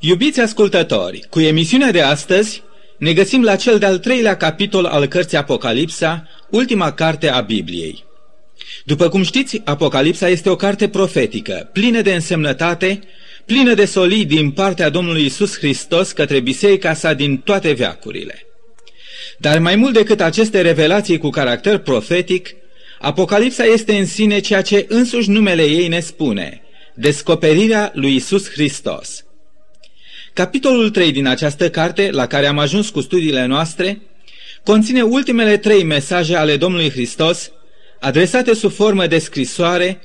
Iubiți ascultători, cu emisiunea de astăzi ne găsim la cel de-al treilea capitol al cărții Apocalipsa, ultima carte a Bibliei. După cum știți, Apocalipsa este o carte profetică, plină de însemnătate, plină de solid din partea Domnului Isus Hristos către biserica sa din toate veacurile. Dar mai mult decât aceste revelații cu caracter profetic, Apocalipsa este în sine ceea ce însuși numele ei ne spune, descoperirea lui Isus Hristos – Capitolul 3 din această carte, la care am ajuns cu studiile noastre, conține ultimele trei mesaje ale Domnului Hristos, adresate sub formă de scrisoare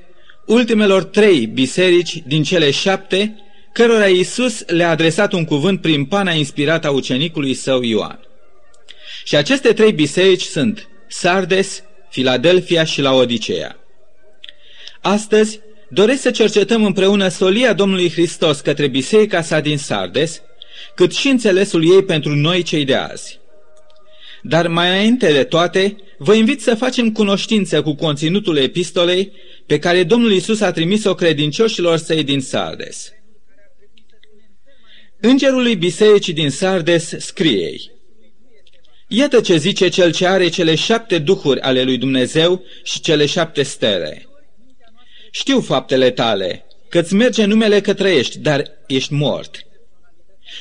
ultimelor trei biserici din cele șapte, cărora Iisus le-a adresat un cuvânt prin pana inspirată a ucenicului său Ioan. Și aceste trei biserici sunt Sardes, Filadelfia și Laodicea. Astăzi doresc să cercetăm împreună solia Domnului Hristos către biserica sa din Sardes, cât și înțelesul ei pentru noi cei de azi. Dar mai înainte de toate, vă invit să facem cunoștință cu conținutul epistolei pe care Domnul Isus a trimis-o credincioșilor săi din Sardes. Îngerului bisericii din Sardes scrie Iată ce zice cel ce are cele șapte duhuri ale lui Dumnezeu și cele șapte stele. Știu faptele tale, că-ți merge numele că trăiești, dar ești mort.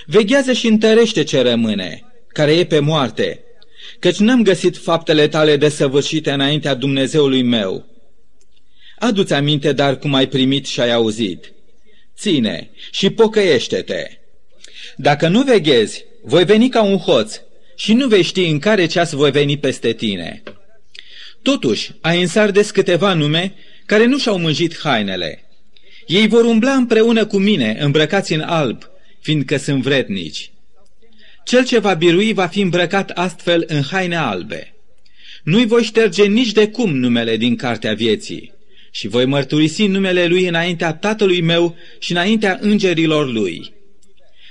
Veghează și întărește ce rămâne, care e pe moarte, căci n-am găsit faptele tale desăvârșite înaintea Dumnezeului meu. Adu-ți aminte dar cum ai primit și ai auzit. Ține și pocăiește-te. Dacă nu veghezi, voi veni ca un hoț și nu vei ști în care ceas voi veni peste tine. Totuși, ai însardes câteva nume care nu și-au mânjit hainele. Ei vor umbla împreună cu mine, îmbrăcați în alb, fiindcă sunt vrednici. Cel ce va birui va fi îmbrăcat astfel în haine albe. Nu-i voi șterge nici de cum numele din cartea vieții și voi mărturisi numele lui înaintea tatălui meu și înaintea îngerilor lui.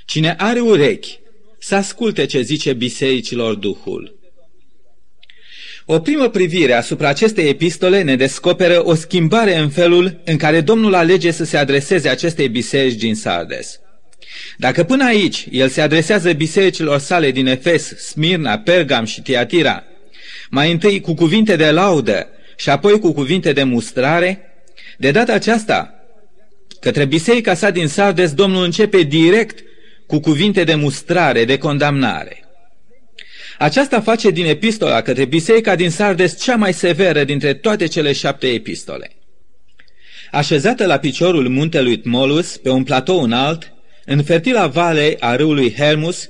Cine are urechi, să asculte ce zice bisericilor Duhul. O primă privire asupra acestei epistole ne descoperă o schimbare în felul în care Domnul alege să se adreseze acestei biserici din Sardes. Dacă până aici el se adresează bisericilor sale din Efes, Smirna, Pergam și Tiatira, mai întâi cu cuvinte de laudă și apoi cu cuvinte de mustrare, de data aceasta, către biserica sa din Sardes, Domnul începe direct cu cuvinte de mustrare, de condamnare. Aceasta face din epistola către biserica din Sardes cea mai severă dintre toate cele șapte epistole. Așezată la piciorul muntelui Tmolus, pe un platou înalt, în fertila vale a râului Hermus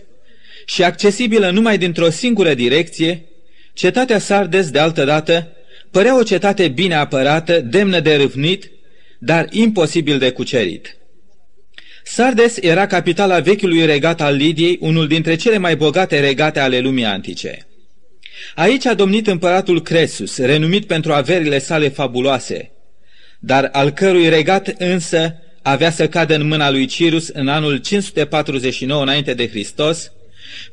și accesibilă numai dintr-o singură direcție, cetatea Sardes, de altă dată, părea o cetate bine apărată, demnă de râvnit, dar imposibil de cucerit. Sardes era capitala vechiului regat al Lidiei, unul dintre cele mai bogate regate ale lumii antice. Aici a domnit împăratul Cresus, renumit pentru averile sale fabuloase, dar al cărui regat însă avea să cadă în mâna lui Cirus în anul 549 înainte de Hristos,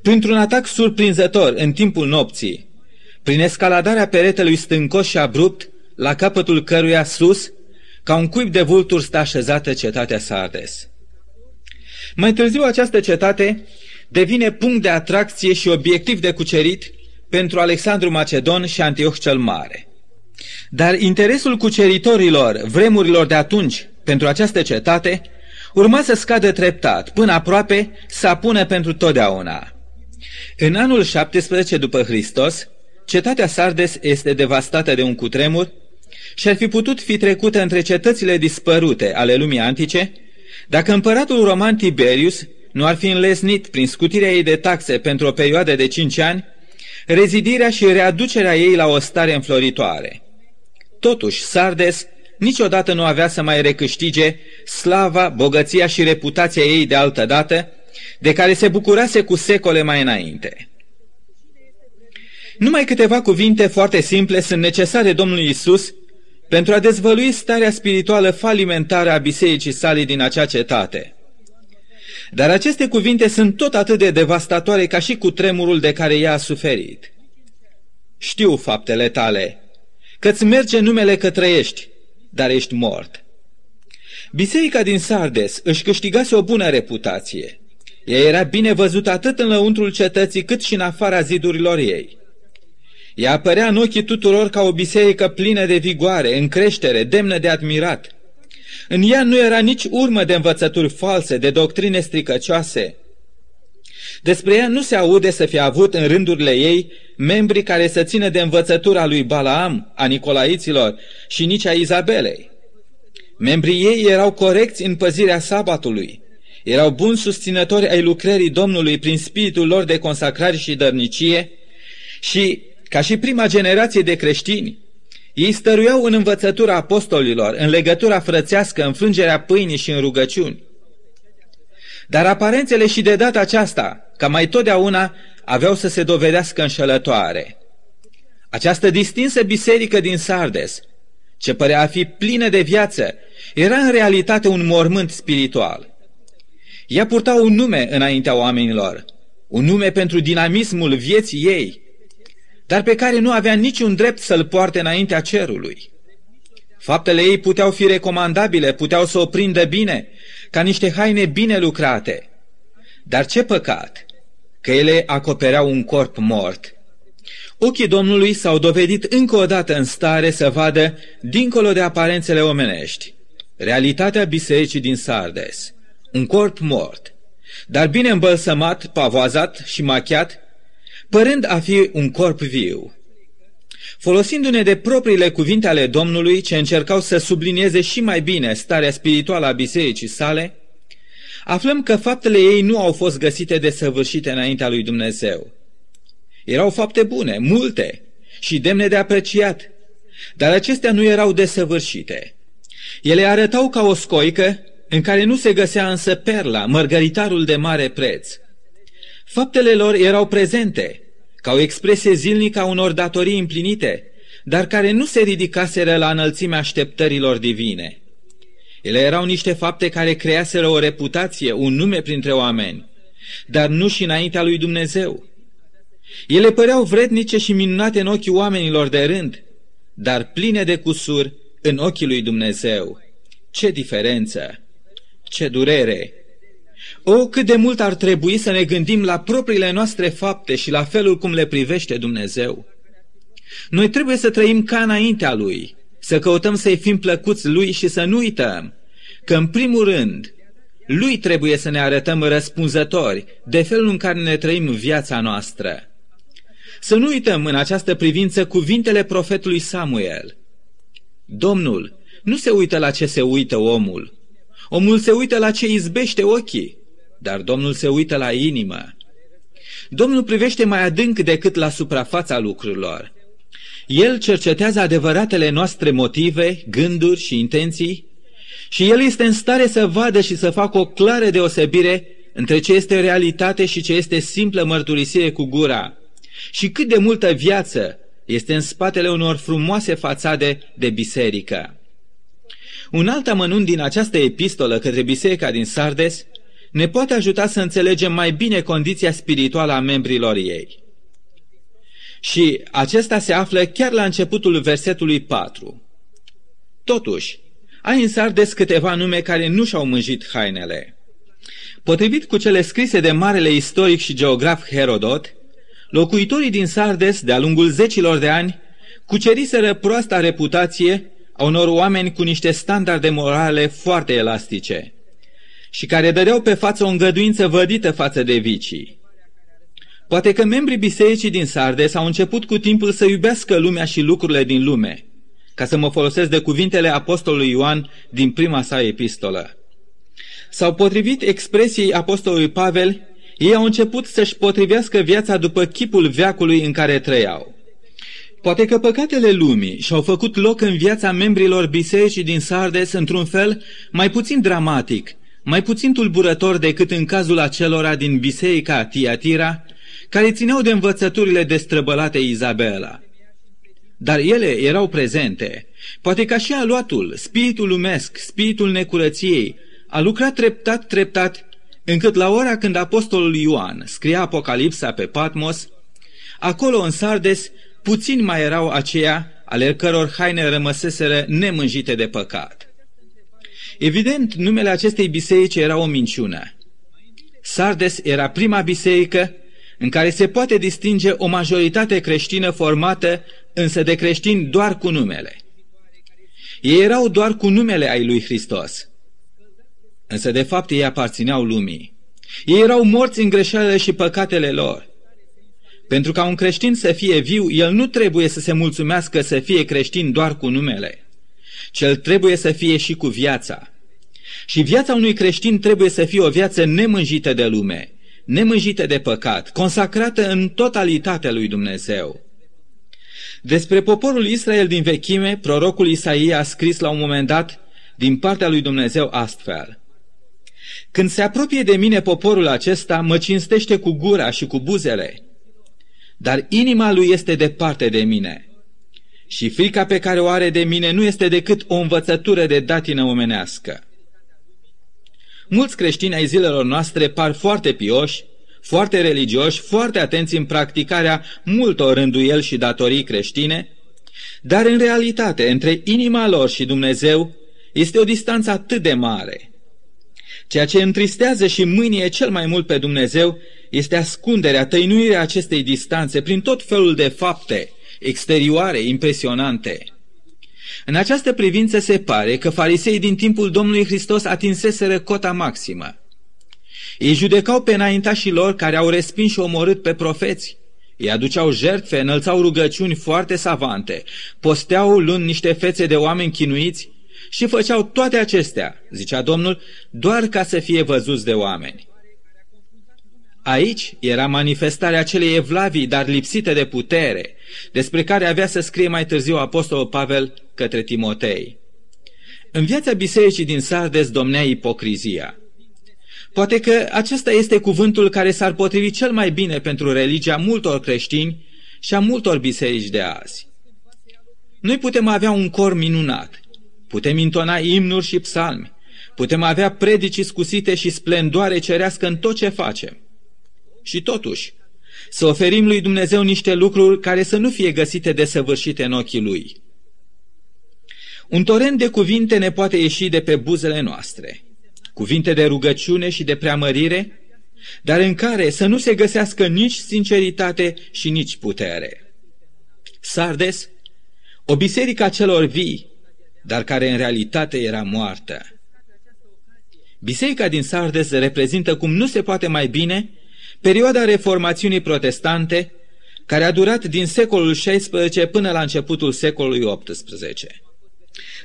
printr-un atac surprinzător în timpul nopții, prin escaladarea peretelui stâncos și abrupt, la capătul căruia sus, ca un cuib de vulturi sta așezată cetatea Sardes. Mai târziu această cetate devine punct de atracție și obiectiv de cucerit pentru Alexandru Macedon și Antioch cel Mare. Dar interesul cuceritorilor vremurilor de atunci pentru această cetate urma să scadă treptat, până aproape să apună pentru totdeauna. În anul 17 după Hristos, cetatea Sardes este devastată de un cutremur și ar fi putut fi trecută între cetățile dispărute ale lumii antice, dacă împăratul roman Tiberius nu ar fi înlesnit prin scutirea ei de taxe pentru o perioadă de cinci ani, rezidirea și readucerea ei la o stare înfloritoare. Totuși, Sardes niciodată nu avea să mai recâștige slava, bogăția și reputația ei de altă dată, de care se bucurase cu secole mai înainte. Numai câteva cuvinte foarte simple sunt necesare Domnului Isus pentru a dezvălui starea spirituală falimentară a bisericii sale din acea cetate. Dar aceste cuvinte sunt tot atât de devastatoare ca și cu tremurul de care ea a suferit. Știu faptele tale, că-ți merge numele că trăiești, dar ești mort. Biserica din Sardes își câștigase o bună reputație. Ea era bine văzut atât în lăuntrul cetății cât și în afara zidurilor ei. Ea apărea în ochii tuturor ca o biserică plină de vigoare, în creștere, demnă de admirat. În ea nu era nici urmă de învățături false, de doctrine stricăcioase. Despre ea nu se aude să fie avut în rândurile ei membri care să țină de învățătura lui Balaam, a Nicolaiților și nici a Izabelei. Membrii ei erau corecți în păzirea sabatului, erau buni susținători ai lucrării Domnului prin spiritul lor de consacrare și dărnicie și, ca și prima generație de creștini, ei stăruiau în învățătura apostolilor, în legătura frățească, în frângerea pâinii și în rugăciuni. Dar aparențele și de data aceasta, ca mai totdeauna, aveau să se dovedească înșelătoare. Această distinsă biserică din Sardes, ce părea a fi plină de viață, era în realitate un mormânt spiritual. Ea purta un nume înaintea oamenilor, un nume pentru dinamismul vieții ei, dar pe care nu avea niciun drept să-l poarte înaintea cerului. Faptele ei puteau fi recomandabile, puteau să o prindă bine, ca niște haine bine lucrate. Dar ce păcat că ele acopereau un corp mort. Ochii Domnului s-au dovedit încă o dată în stare să vadă, dincolo de aparențele omenești, realitatea bisericii din Sardes, un corp mort, dar bine îmbălsămat, pavoazat și machiat, părând a fi un corp viu. Folosindu-ne de propriile cuvinte ale Domnului, ce încercau să sublinieze și mai bine starea spirituală a bisericii sale, aflăm că faptele ei nu au fost găsite de săvârșite înaintea lui Dumnezeu. Erau fapte bune, multe și demne de apreciat, dar acestea nu erau desăvârșite. Ele arătau ca o scoică în care nu se găsea însă perla, mărgăritarul de mare preț. Faptele lor erau prezente, ca o expresie zilnică a unor datorii împlinite, dar care nu se ridicaseră la înălțimea așteptărilor divine. Ele erau niște fapte care creaseră o reputație, un nume printre oameni, dar nu și înaintea lui Dumnezeu. Ele păreau vrednice și minunate în ochii oamenilor de rând, dar pline de cusur în ochii lui Dumnezeu. Ce diferență! Ce durere! O, cât de mult ar trebui să ne gândim la propriile noastre fapte și la felul cum le privește Dumnezeu. Noi trebuie să trăim ca înaintea Lui, să căutăm să-i fim plăcuți Lui și să nu uităm că, în primul rând, Lui trebuie să ne arătăm răspunzători de felul în care ne trăim viața noastră. Să nu uităm în această privință cuvintele profetului Samuel. Domnul nu se uită la ce se uită omul. Omul se uită la ce izbește ochii, dar Domnul se uită la inimă. Domnul privește mai adânc decât la suprafața lucrurilor. El cercetează adevăratele noastre motive, gânduri și intenții și El este în stare să vadă și să facă o clară deosebire între ce este realitate și ce este simplă mărturisire cu gura și cât de multă viață este în spatele unor frumoase fațade de biserică. Un alt amănunt din această epistolă către biserica din Sardes ne poate ajuta să înțelegem mai bine condiția spirituală a membrilor ei. Și acesta se află chiar la începutul versetului 4. Totuși, ai în Sardes câteva nume care nu și-au mânjit hainele. Potrivit cu cele scrise de marele istoric și geograf Herodot, locuitorii din Sardes, de-a lungul zecilor de ani, cuceriseră proasta reputație a unor oameni cu niște standarde morale foarte elastice și care dădeau pe față o îngăduință vădită față de vicii. Poate că membrii bisericii din Sardes au început cu timpul să iubească lumea și lucrurile din lume, ca să mă folosesc de cuvintele apostolului Ioan din prima sa epistolă. Sau potrivit expresiei apostolului Pavel, ei au început să-și potrivească viața după chipul veacului în care trăiau. Poate că păcatele lumii și-au făcut loc în viața membrilor bisericii din Sardes într-un fel mai puțin dramatic, mai puțin tulburător decât în cazul acelora din biserica Tiatira, care țineau de învățăturile destrăbălate Izabela. Dar ele erau prezente. Poate ca și aluatul, spiritul lumesc, spiritul necurăției, a lucrat treptat, treptat, încât la ora când apostolul Ioan scria Apocalipsa pe Patmos, acolo în Sardes puțini mai erau aceia ale căror haine rămăseseră nemânjite de păcat. Evident, numele acestei biserici era o minciună. Sardes era prima biserică în care se poate distinge o majoritate creștină formată însă de creștini doar cu numele. Ei erau doar cu numele ai lui Hristos. Însă de fapt ei aparțineau lumii. Ei erau morți în greșelile și păcatele lor. Pentru ca un creștin să fie viu, el nu trebuie să se mulțumească să fie creștin doar cu numele, ci el trebuie să fie și cu viața. Și viața unui creștin trebuie să fie o viață nemânjită de lume, nemânjită de păcat, consacrată în totalitatea lui Dumnezeu. Despre poporul Israel din vechime, prorocul Isaia a scris la un moment dat din partea lui Dumnezeu astfel. Când se apropie de mine poporul acesta, mă cinstește cu gura și cu buzele, dar inima lui este departe de mine. Și frica pe care o are de mine nu este decât o învățătură de datină omenească. Mulți creștini ai zilelor noastre par foarte pioși, foarte religioși, foarte atenți în practicarea multor rânduieli și datorii creștine, dar în realitate, între inima lor și Dumnezeu, este o distanță atât de mare. Ceea ce întristează și mânie cel mai mult pe Dumnezeu este ascunderea, tăinuirea acestei distanțe prin tot felul de fapte exterioare, impresionante. În această privință se pare că farisei din timpul Domnului Hristos atinseseră cota maximă. Ei judecau pe înaintașii lor care au respins și omorât pe profeți. Ei aduceau jertfe, înălțau rugăciuni foarte savante, posteau luând niște fețe de oameni chinuiți și făceau toate acestea, zicea Domnul, doar ca să fie văzuți de oameni. Aici era manifestarea acelei evlavii, dar lipsite de putere, despre care avea să scrie mai târziu Apostolul Pavel către Timotei. În viața bisericii din Sardes domnea ipocrizia. Poate că acesta este cuvântul care s-ar potrivi cel mai bine pentru religia multor creștini și a multor biserici de azi. Noi putem avea un cor minunat, putem intona imnuri și psalmi, putem avea predici scusite și splendoare cerească în tot ce facem. Și totuși, să oferim lui Dumnezeu niște lucruri care să nu fie găsite de săvârșite în ochii lui. Un torent de cuvinte ne poate ieși de pe buzele noastre – cuvinte de rugăciune și de preamărire, dar în care să nu se găsească nici sinceritate și nici putere. Sardes, o biserică a celor vii, dar care în realitate era moartă. Biserica din Sardes reprezintă cum nu se poate mai bine perioada reformațiunii protestante, care a durat din secolul XVI până la începutul secolului XVIII.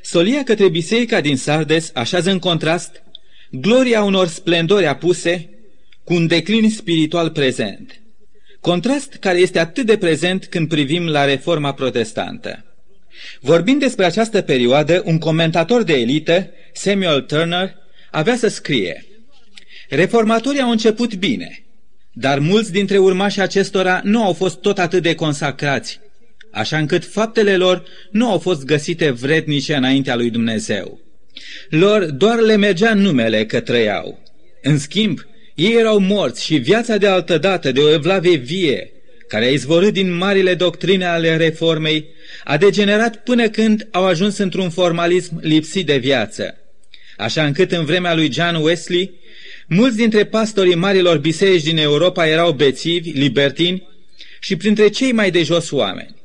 Solia către biserica din Sardes așează în contrast gloria unor splendori apuse cu un declin spiritual prezent. Contrast care este atât de prezent când privim la reforma protestantă. Vorbind despre această perioadă, un comentator de elită, Samuel Turner, avea să scrie Reformatorii au început bine, dar mulți dintre urmașii acestora nu au fost tot atât de consacrați, așa încât faptele lor nu au fost găsite vrednice înaintea lui Dumnezeu. Lor doar le mergea numele că trăiau. În schimb, ei erau morți și viața de altădată, de o evlavie vie, care a izvorât din marile doctrine ale reformei, a degenerat până când au ajuns într-un formalism lipsit de viață. Așa încât în vremea lui John Wesley, mulți dintre pastorii marilor biserici din Europa erau bețivi, libertini și printre cei mai de jos oameni.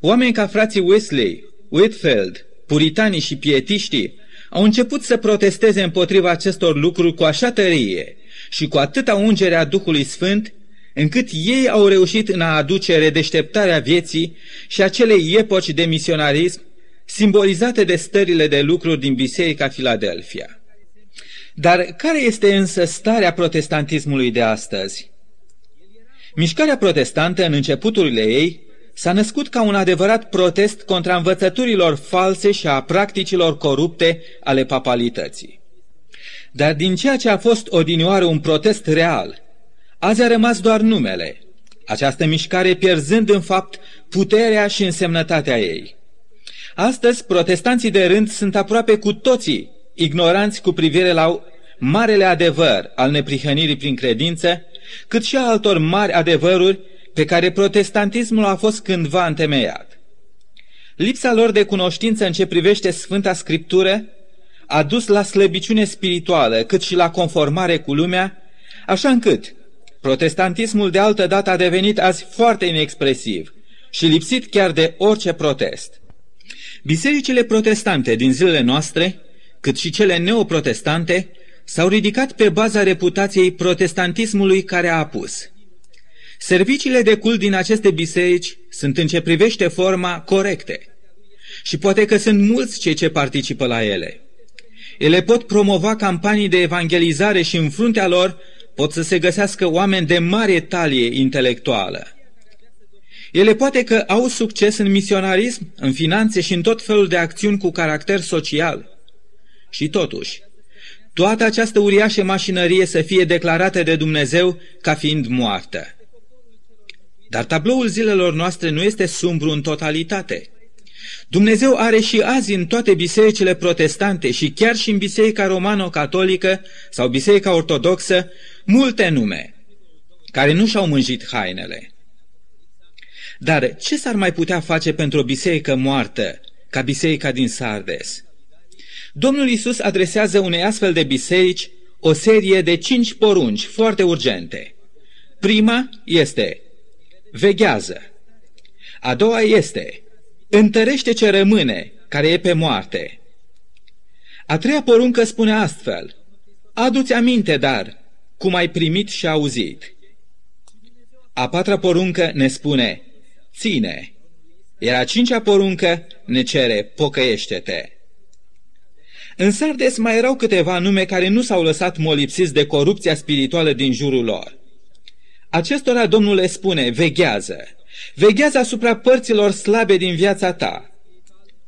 Oameni ca frații Wesley, Whitfield, puritanii și pietiștii au început să protesteze împotriva acestor lucruri cu așa tărie și cu atâta ungere a Duhului Sfânt, încât ei au reușit în a aduce redeșteptarea vieții și acelei epoci de misionarism simbolizate de stările de lucruri din Biserica Filadelfia. Dar care este însă starea protestantismului de astăzi? Mișcarea protestantă în începuturile ei s-a născut ca un adevărat protest contra învățăturilor false și a practicilor corupte ale papalității. Dar din ceea ce a fost odinioară un protest real, azi a rămas doar numele, această mișcare pierzând în fapt puterea și însemnătatea ei. Astăzi, protestanții de rând sunt aproape cu toții ignoranți cu privire la marele adevăr al neprihănirii prin credință, cât și a altor mari adevăruri pe care protestantismul a fost cândva întemeiat. Lipsa lor de cunoștință în ce privește Sfânta Scriptură a dus la slăbiciune spirituală, cât și la conformare cu lumea, Așa încât protestantismul de altă dată a devenit azi foarte inexpresiv și lipsit chiar de orice protest. Bisericile protestante din zilele noastre, cât și cele neoprotestante, s-au ridicat pe baza reputației protestantismului care a apus. Serviciile de cult din aceste biserici sunt în ce privește forma corecte și poate că sunt mulți cei ce participă la ele. Ele pot promova campanii de evangelizare și în fruntea lor pot să se găsească oameni de mare talie intelectuală. Ele poate că au succes în misionarism, în finanțe și în tot felul de acțiuni cu caracter social. Și totuși, toată această uriașă mașinărie să fie declarată de Dumnezeu ca fiind moartă. Dar tabloul zilelor noastre nu este sumbru în totalitate. Dumnezeu are și azi în toate bisericile protestante și chiar și în biserica romano-catolică sau biserica ortodoxă multe nume care nu și-au mânjit hainele. Dar ce s-ar mai putea face pentru o biserică moartă ca biserica din Sardes? Domnul Isus adresează unei astfel de biserici o serie de cinci porunci foarte urgente. Prima este veghează. A doua este întărește ce rămâne, care e pe moarte. A treia poruncă spune astfel, adu-ți aminte, dar, cum ai primit și auzit. A patra poruncă ne spune, ține, iar a cincea poruncă ne cere, pocăiește-te. În Sardes mai erau câteva nume care nu s-au lăsat molipsiți de corupția spirituală din jurul lor. Acestora Domnul le spune, veghează, veghează asupra părților slabe din viața ta.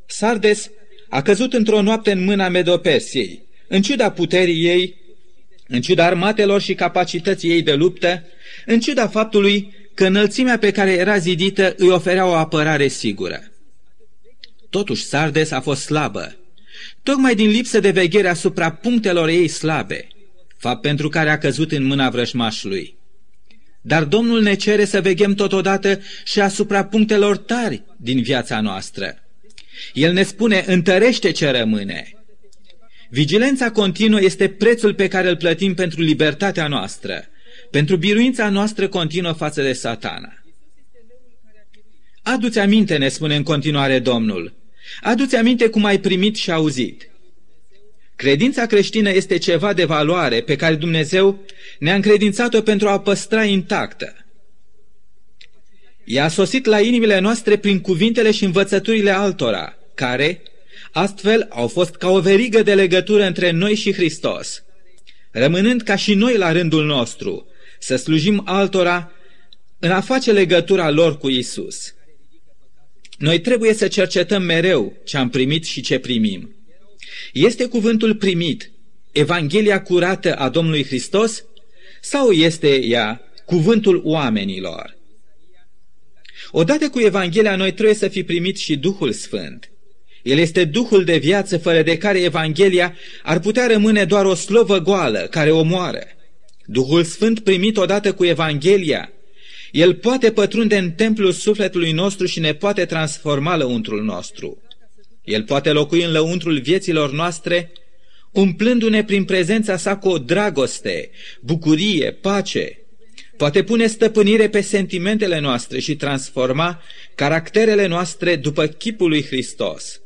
Sardes a căzut într-o noapte în mâna Medopersiei, în ciuda puterii ei, în ciuda armatelor și capacității ei de luptă, în ciuda faptului că înălțimea pe care era zidită îi oferea o apărare sigură. Totuși Sardes a fost slabă, tocmai din lipsă de veghere asupra punctelor ei slabe, fapt pentru care a căzut în mâna vrăjmașului. Dar Domnul ne cere să veghem totodată și asupra punctelor tari din viața noastră. El ne spune, întărește ce rămâne. Vigilența continuă este prețul pe care îl plătim pentru libertatea noastră, pentru biruința noastră continuă față de satana. Adu-ți aminte, ne spune în continuare Domnul, adu-ți aminte cum ai primit și auzit. Credința creștină este ceva de valoare pe care Dumnezeu ne-a încredințat-o pentru a păstra intactă. Ea a sosit la inimile noastre prin cuvintele și învățăturile altora, care, astfel, au fost ca o verigă de legătură între noi și Hristos, rămânând ca și noi la rândul nostru, să slujim altora în a face legătura lor cu Isus. Noi trebuie să cercetăm mereu ce am primit și ce primim. Este cuvântul primit Evanghelia curată a Domnului Hristos sau este ea cuvântul oamenilor? Odată cu Evanghelia noi trebuie să fi primit și Duhul Sfânt. El este Duhul de viață fără de care Evanghelia ar putea rămâne doar o slovă goală care omoară. Duhul Sfânt primit odată cu Evanghelia, el poate pătrunde în templul sufletului nostru și ne poate transforma lăuntrul nostru. El poate locui în lăuntrul vieților noastre, umplându-ne prin prezența sa cu o dragoste, bucurie, pace. Poate pune stăpânire pe sentimentele noastre și transforma caracterele noastre după chipul lui Hristos.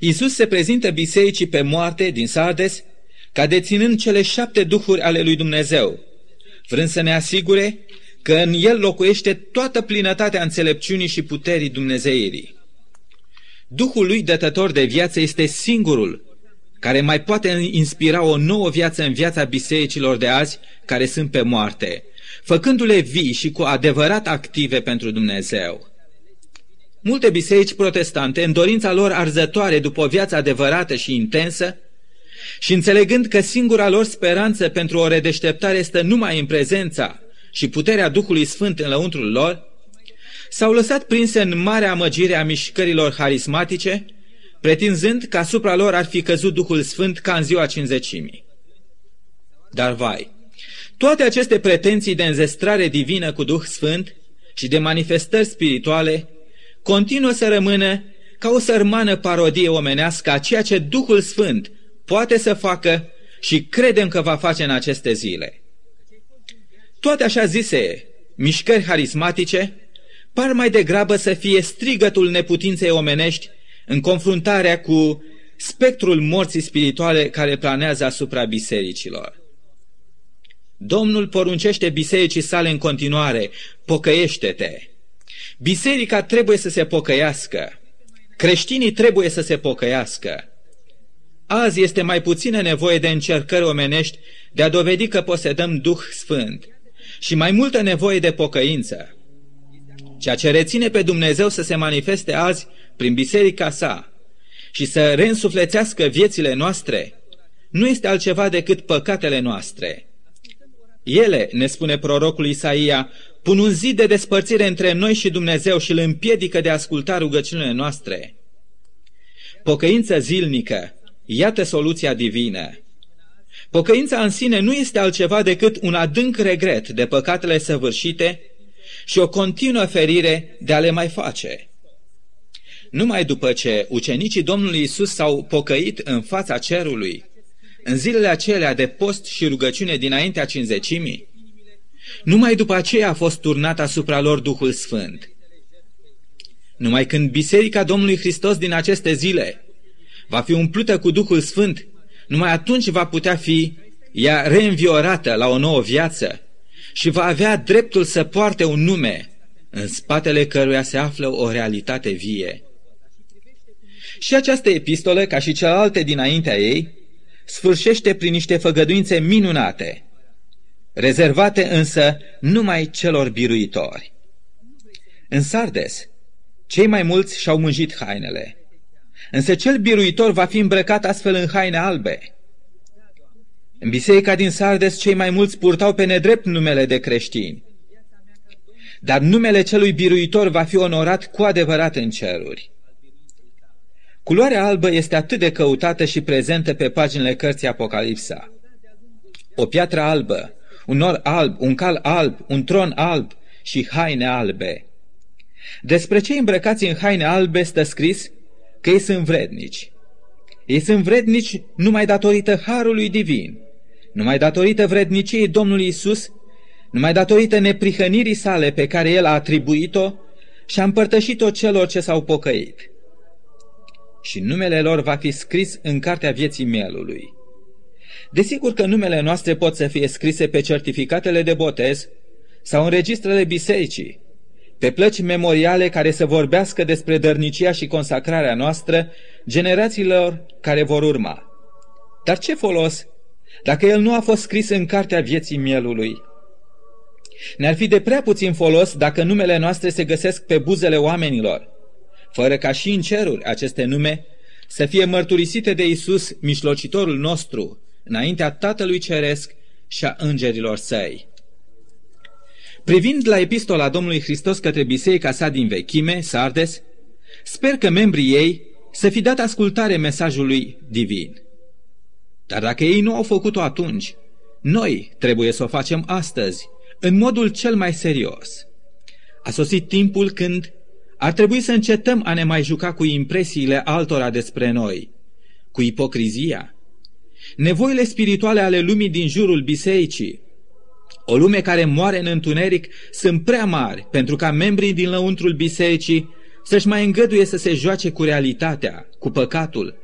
Iisus se prezintă bisericii pe moarte din Sardes ca deținând cele șapte duhuri ale lui Dumnezeu, vrând să ne asigure că în el locuiește toată plinătatea înțelepciunii și puterii Dumnezeirii. Duhul lui dătător de viață este singurul care mai poate inspira o nouă viață în viața bisericilor de azi care sunt pe moarte, făcându-le vii și cu adevărat active pentru Dumnezeu. Multe biserici protestante, în dorința lor arzătoare după o viață adevărată și intensă, și înțelegând că singura lor speranță pentru o redeșteptare este numai în prezența și puterea Duhului Sfânt în lăuntrul lor, s-au lăsat prinse în marea amăgire a mișcărilor harismatice, pretinzând că asupra lor ar fi căzut Duhul Sfânt ca în ziua cinzecimii. Dar vai, toate aceste pretenții de înzestrare divină cu Duh Sfânt și de manifestări spirituale continuă să rămână ca o sărmană parodie omenească a ceea ce Duhul Sfânt poate să facă și credem că va face în aceste zile. Toate așa zise mișcări harismatice par mai degrabă să fie strigătul neputinței omenești în confruntarea cu spectrul morții spirituale care planează asupra bisericilor. Domnul poruncește bisericii sale în continuare, pocăiește-te. Biserica trebuie să se pocăiască. Creștinii trebuie să se pocăiască. Azi este mai puțină nevoie de încercări omenești de a dovedi că posedăm Duh Sfânt și mai multă nevoie de pocăință. Ceea ce reține pe Dumnezeu să se manifeste azi prin biserica sa și să reînsuflețească viețile noastre, nu este altceva decât păcatele noastre. Ele, ne spune prorocul Isaia, pun un zid de despărțire între noi și Dumnezeu și îl împiedică de a asculta rugăciunile noastre. Pocăință zilnică, iată soluția divină. Pocăința în sine nu este altceva decât un adânc regret de păcatele săvârșite și o continuă ferire de a le mai face. Numai după ce ucenicii Domnului Isus s-au pocăit în fața cerului, în zilele acelea de post și rugăciune dinaintea cinzecimii, numai după aceea a fost turnat asupra lor Duhul Sfânt. Numai când Biserica Domnului Hristos din aceste zile va fi umplută cu Duhul Sfânt, numai atunci va putea fi ea reînviorată la o nouă viață și va avea dreptul să poarte un nume în spatele căruia se află o realitate vie. Și această epistolă, ca și celelalte dinaintea ei, sfârșește prin niște făgăduințe minunate, rezervate însă numai celor biruitori. În Sardes, cei mai mulți și-au mânjit hainele, însă cel biruitor va fi îmbrăcat astfel în haine albe. În biserica din Sardes, cei mai mulți purtau pe nedrept numele de creștini, dar numele celui biruitor va fi onorat cu adevărat în ceruri. Culoarea albă este atât de căutată și prezentă pe paginile cărții Apocalipsa. O piatră albă, un nor alb, un cal alb, un tron alb și haine albe. Despre cei îmbrăcați în haine albe stă scris că ei sunt vrednici. Ei sunt vrednici numai datorită harului divin, numai datorită vredniciei Domnului Isus, numai datorită neprihănirii sale pe care El a atribuit-o și a împărtășit-o celor ce s-au pocăit și numele lor va fi scris în cartea vieții mielului. Desigur că numele noastre pot să fie scrise pe certificatele de botez sau în registrele bisericii, pe plăci memoriale care să vorbească despre dărnicia și consacrarea noastră generațiilor care vor urma. Dar ce folos dacă el nu a fost scris în cartea vieții mielului? Ne-ar fi de prea puțin folos dacă numele noastre se găsesc pe buzele oamenilor, fără ca și în ceruri aceste nume să fie mărturisite de Isus, mișlocitorul nostru, înaintea Tatălui Ceresc și a îngerilor săi. Privind la epistola Domnului Hristos către biserica sa din vechime, Sardes, sper că membrii ei să fi dat ascultare mesajului divin. Dar dacă ei nu au făcut-o atunci, noi trebuie să o facem astăzi, în modul cel mai serios. A sosit timpul când ar trebui să încetăm a ne mai juca cu impresiile altora despre noi, cu ipocrizia. Nevoile spirituale ale lumii din jurul bisericii, o lume care moare în întuneric, sunt prea mari pentru ca membrii din lăuntrul bisericii să-și mai îngăduie să se joace cu realitatea, cu păcatul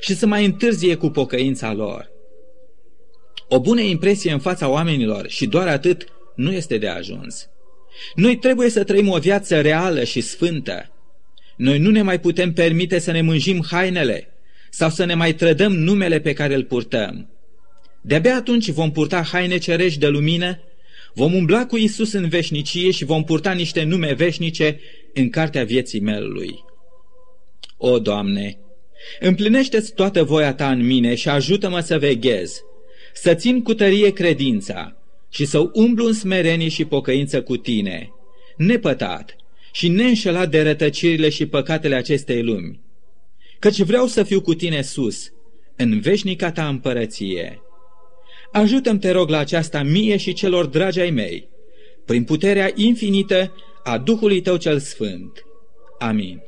și să mai întârzie cu pocăința lor. O bună impresie în fața oamenilor și doar atât nu este de ajuns. Noi trebuie să trăim o viață reală și sfântă. Noi nu ne mai putem permite să ne mânjim hainele sau să ne mai trădăm numele pe care îl purtăm. De-abia atunci vom purta haine cerești de lumină, vom umbla cu Isus în veșnicie și vom purta niște nume veșnice în cartea vieții melului. O, Doamne, împlinește-ți toată voia Ta în mine și ajută-mă să veghez, să țin cu tărie credința, și să umblu în smerenie și pocăință cu tine, nepătat și neînșelat de rătăcirile și păcatele acestei lumi, căci vreau să fiu cu tine sus, în veșnica ta împărăție. Ajută-mi, te rog, la aceasta mie și celor dragi ai mei, prin puterea infinită a Duhului tău cel Sfânt. Amin.